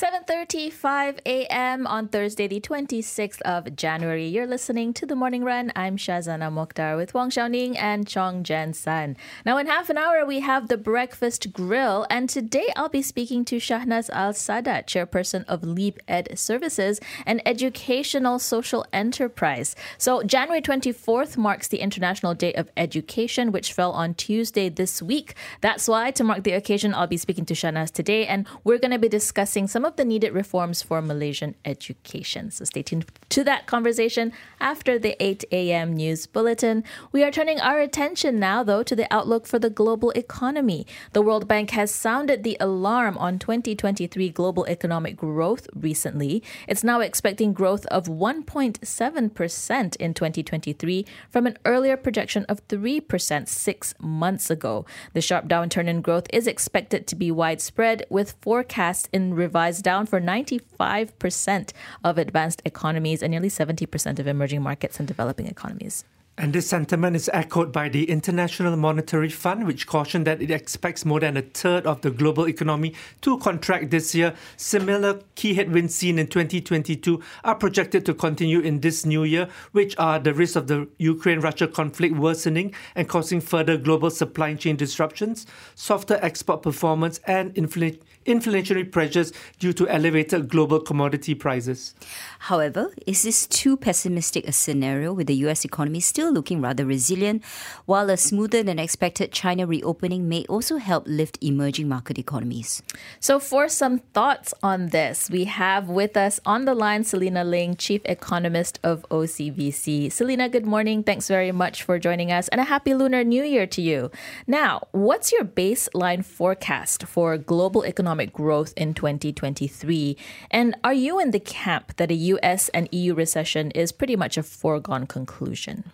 7:35 a.m. on Thursday, the 26th of January. You're listening to the Morning Run. I'm Shazana Mokhtar with Wang Xiaoning and Chong Jen San. Now, in half an hour, we have the Breakfast Grill, and today I'll be speaking to Shahnaz Al Sadat, chairperson of Leap Ed Services, an educational social enterprise. So, January 24th marks the International Day of Education, which fell on Tuesday this week. That's why, to mark the occasion, I'll be speaking to Shahnaz today, and we're going to be discussing some of of the needed reforms for Malaysian education. So stay tuned to that conversation after the 8 a.m. news bulletin. We are turning our attention now, though, to the outlook for the global economy. The World Bank has sounded the alarm on 2023 global economic growth recently. It's now expecting growth of 1.7% in 2023 from an earlier projection of 3% six months ago. The sharp downturn in growth is expected to be widespread, with forecasts in revised down for 95% of advanced economies and nearly 70% of emerging markets and developing economies. And this sentiment is echoed by the International Monetary Fund, which cautioned that it expects more than a third of the global economy to contract this year. Similar key headwinds seen in 2022 are projected to continue in this new year, which are the risk of the Ukraine Russia conflict worsening and causing further global supply chain disruptions, softer export performance, and infl- inflationary pressures due to elevated global commodity prices. However, is this too pessimistic a scenario with the US economy still looking rather resilient, while a smoother than expected China reopening may also help lift emerging market economies. So, for some thoughts on this, we have with us on the line Selena Ling, Chief Economist of OCBC. Selena, good morning. Thanks very much for joining us, and a happy Lunar New Year to you. Now, what's your baseline forecast for global economic growth in 2023? And are you in the camp that a US and EU recession is pretty much a foregone conclusion?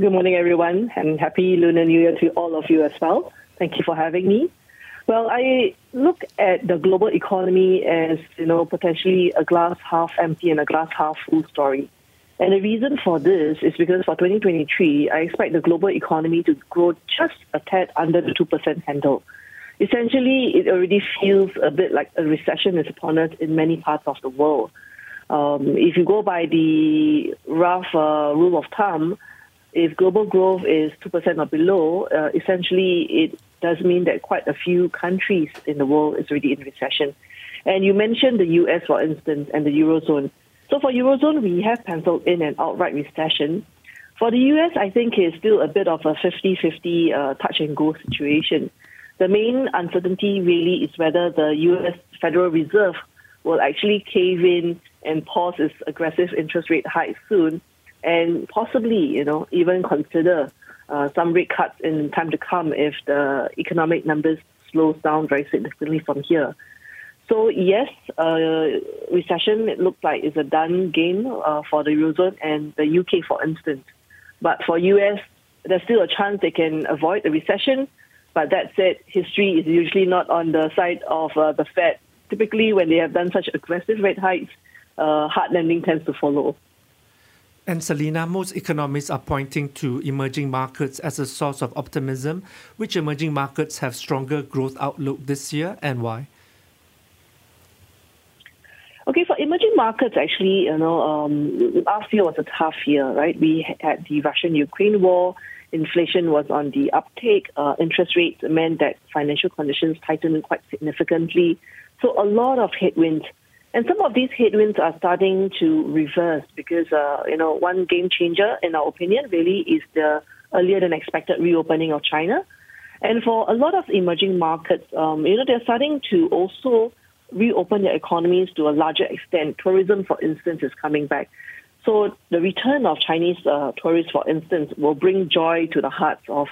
Good morning, everyone, and happy Lunar New Year to all of you as well. Thank you for having me. Well, I look at the global economy as, you know, potentially a glass half empty and a glass half full story. And the reason for this is because for 2023, I expect the global economy to grow just a tad under the 2% handle. Essentially, it already feels a bit like a recession is upon us in many parts of the world. Um, if you go by the rough uh, rule of thumb, if global growth is 2% or below, uh, essentially it does mean that quite a few countries in the world is already in recession. And you mentioned the US, for instance, and the Eurozone. So for Eurozone, we have penciled in an outright recession. For the US, I think it's still a bit of a 50-50 uh, touch and go situation. The main uncertainty really is whether the US Federal Reserve will actually cave in and pause its aggressive interest rate hike soon and possibly, you know, even consider uh, some rate cuts in time to come if the economic numbers slows down very significantly from here. So yes, uh, recession it looks like is a done game uh, for the eurozone and the UK, for instance. But for US, there's still a chance they can avoid the recession. But that said, history is usually not on the side of uh, the Fed. Typically, when they have done such aggressive rate hikes, uh, hard landing tends to follow. And Selena, most economists are pointing to emerging markets as a source of optimism. Which emerging markets have stronger growth outlook this year and why? Okay, for emerging markets, actually, you know, um, last year was a tough year, right? We had the Russian-Ukraine war. Inflation was on the uptake. Uh, interest rates meant that financial conditions tightened quite significantly. So a lot of headwinds and some of these headwinds are starting to reverse because, uh, you know, one game changer, in our opinion, really is the earlier than expected reopening of China. And for a lot of emerging markets, um, you know, they're starting to also reopen their economies to a larger extent. Tourism, for instance, is coming back. So the return of Chinese uh, tourists, for instance, will bring joy to the hearts of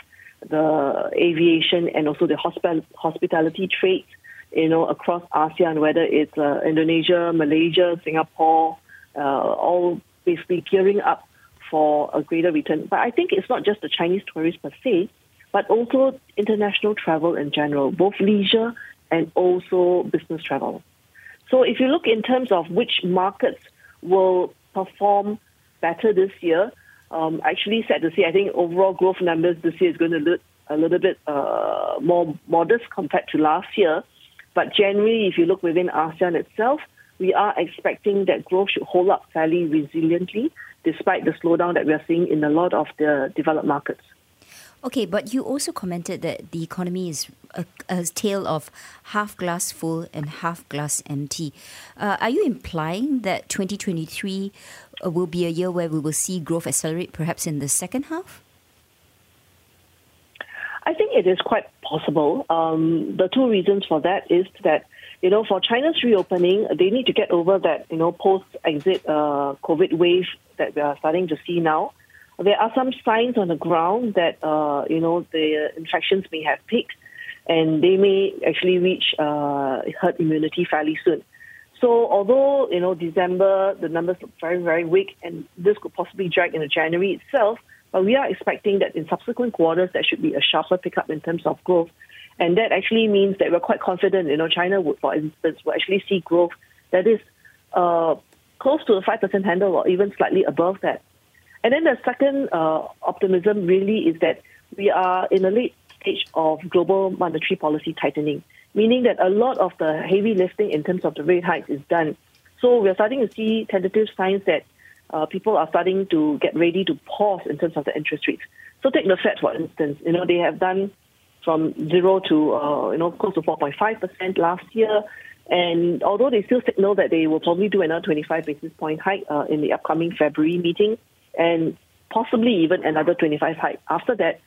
the aviation and also the hospi- hospitality trade you know, across ASEAN, whether it's uh, Indonesia, Malaysia, Singapore, uh, all basically gearing up for a greater return. But I think it's not just the Chinese tourists per se, but also international travel in general, both leisure and also business travel. So if you look in terms of which markets will perform better this year, um, actually sad to see, I think overall growth numbers this year is going to look a little bit uh, more modest compared to last year. But generally, if you look within ASEAN itself, we are expecting that growth should hold up fairly resiliently despite the slowdown that we are seeing in a lot of the developed markets. Okay, but you also commented that the economy is a, a tale of half glass full and half glass empty. Uh, are you implying that 2023 uh, will be a year where we will see growth accelerate perhaps in the second half? I think it is quite possible. Um, the two reasons for that is that you know for China's reopening, they need to get over that you know post-exit uh, COVID wave that we are starting to see now. There are some signs on the ground that uh, you know the infections may have peaked, and they may actually reach uh, herd immunity fairly soon. So although you know December the numbers look very very weak, and this could possibly drag into January itself but we are expecting that in subsequent quarters, there should be a sharper pickup in terms of growth. And that actually means that we're quite confident, you know, China would, for instance, will actually see growth that is uh, close to a 5% handle or even slightly above that. And then the second uh, optimism really is that we are in a late of global monetary policy tightening, meaning that a lot of the heavy lifting in terms of the rate hikes is done. So we're starting to see tentative signs that uh, people are starting to get ready to pause in terms of the interest rates. So take the Fed for instance. You know they have done from zero to uh, you know close to 4.5 percent last year, and although they still signal that they will probably do another 25 basis point hike uh, in the upcoming February meeting, and possibly even another 25 hike after that.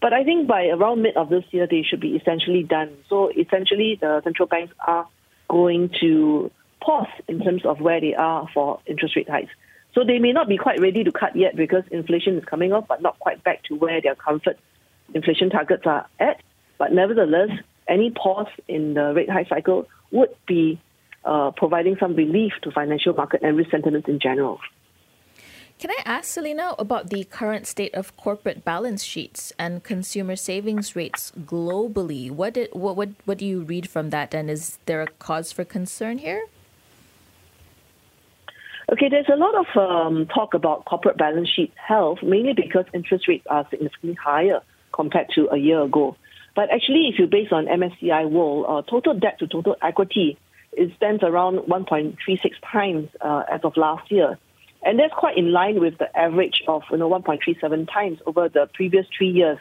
But I think by around mid of this year, they should be essentially done. So essentially, the central banks are going to pause in terms of where they are for interest rate hikes. So they may not be quite ready to cut yet because inflation is coming off, but not quite back to where their comfort inflation targets are at. But nevertheless, any pause in the rate hike cycle would be uh, providing some relief to financial market and risk sentiments in general. Can I ask Selena about the current state of corporate balance sheets and consumer savings rates globally? What, did, what, what, what do you read from that, and is there a cause for concern here? Okay, there's a lot of um, talk about corporate balance sheet health, mainly because interest rates are significantly higher compared to a year ago. But actually, if you base on MSCI World, uh, total debt to total equity it stands around 1.36 times uh, as of last year, and that's quite in line with the average of you know 1.37 times over the previous three years.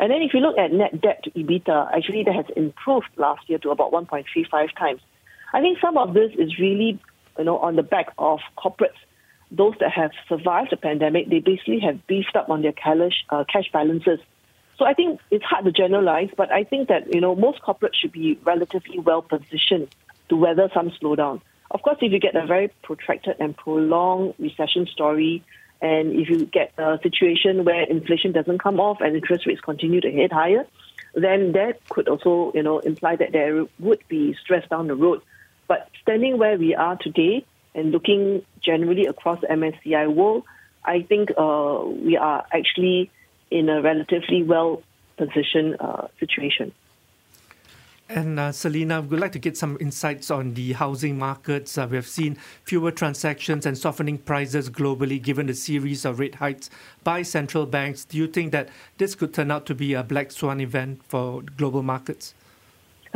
And then if you look at net debt to EBITDA, actually that has improved last year to about 1.35 times. I think some of this is really you know, on the back of corporates, those that have survived the pandemic, they basically have beefed up on their cash, uh, cash balances. So I think it's hard to generalize, but I think that, you know, most corporates should be relatively well positioned to weather some slowdown. Of course, if you get a very protracted and prolonged recession story, and if you get a situation where inflation doesn't come off and interest rates continue to head higher, then that could also, you know, imply that there would be stress down the road. But standing where we are today and looking generally across the MSCI world, I think uh, we are actually in a relatively well positioned uh, situation. And uh, Selena, we'd like to get some insights on the housing markets. Uh, we have seen fewer transactions and softening prices globally given the series of rate hikes by central banks. Do you think that this could turn out to be a black swan event for global markets?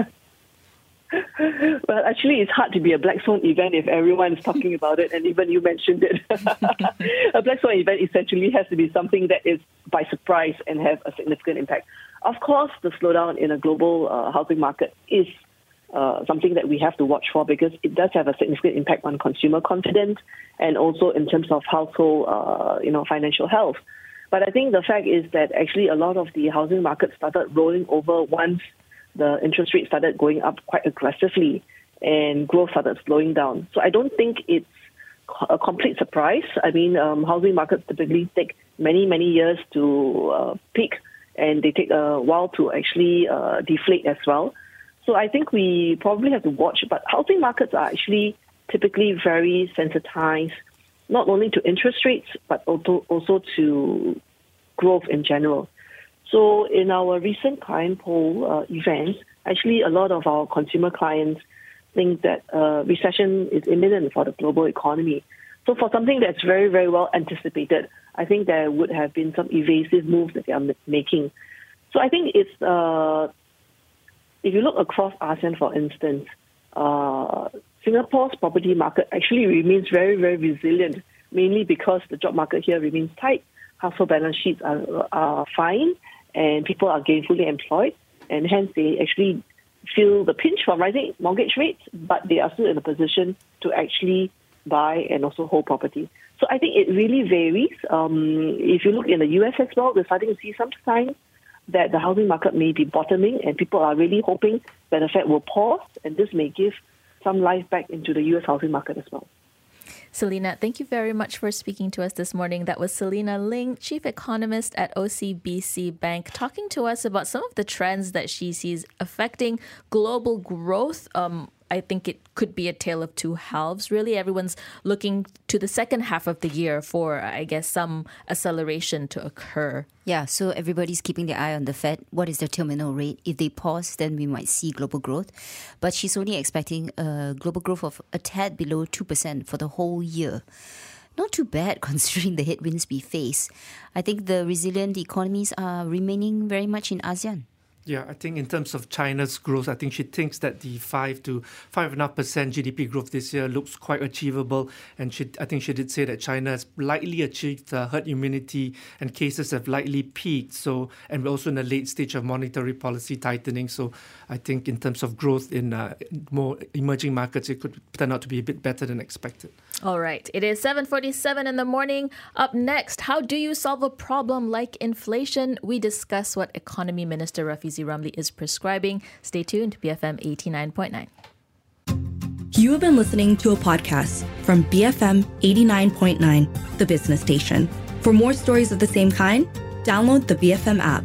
well, actually, it's hard to be a black swan event if everyone is talking about it, and even you mentioned it. a black swan event essentially has to be something that is by surprise and have a significant impact. Of course, the slowdown in a global uh, housing market is uh, something that we have to watch for because it does have a significant impact on consumer confidence and also in terms of household, uh, you know, financial health. But I think the fact is that actually a lot of the housing market started rolling over once the interest rate started going up quite aggressively and growth started slowing down. So I don't think it's a complete surprise. I mean, um, housing markets typically take many, many years to uh, peak and they take a while to actually uh, deflate as well. So I think we probably have to watch. But housing markets are actually typically very sensitized, not only to interest rates, but also, to growth in general. So in our recent client poll uh, events, actually a lot of our consumer clients think that uh, recession is imminent for the global economy. So for something that's very, very well anticipated, I think there would have been some evasive moves that they are making. So I think it's uh, if you look across ASEAN, for instance, uh, Singapore's property market actually remains very, very resilient, mainly because the job market here remains tight, household balance sheets are, are fine, and people are gainfully employed, and hence they actually feel the pinch from rising mortgage rates, but they are still in a position to actually buy and also hold property. So I think it really varies. Um, if you look in the US as well, we're starting to see some signs that the housing market may be bottoming, and people are really hoping that the Fed will pause, and this may give some life back into the US housing market as well. Selena, thank you very much for speaking to us this morning. That was Selena Ling, Chief Economist at OCBC Bank, talking to us about some of the trends that she sees affecting global growth. Um, I think it could be a tale of two halves. Really, everyone's looking to the second half of the year for, I guess, some acceleration to occur. Yeah, so everybody's keeping their eye on the Fed. What is the terminal rate? If they pause, then we might see global growth. But she's only expecting a global growth of a tad below 2% for the whole year. Not too bad considering the headwinds we face. I think the resilient economies are remaining very much in ASEAN. Yeah, I think in terms of China's growth, I think she thinks that the five to five and a half percent GDP growth this year looks quite achievable. And she, I think she did say that China has likely achieved uh, herd immunity and cases have likely peaked. So, and we're also in a late stage of monetary policy tightening. So, I think in terms of growth in uh, more emerging markets, it could turn out to be a bit better than expected. All right, it is 7:47 in the morning. Up next, how do you solve a problem like inflation? We discuss what Economy Minister Rafizi Ramli is prescribing. Stay tuned to BFM 89.9. You have been listening to a podcast from BFM 89.9, the business station. For more stories of the same kind, download the BFM app.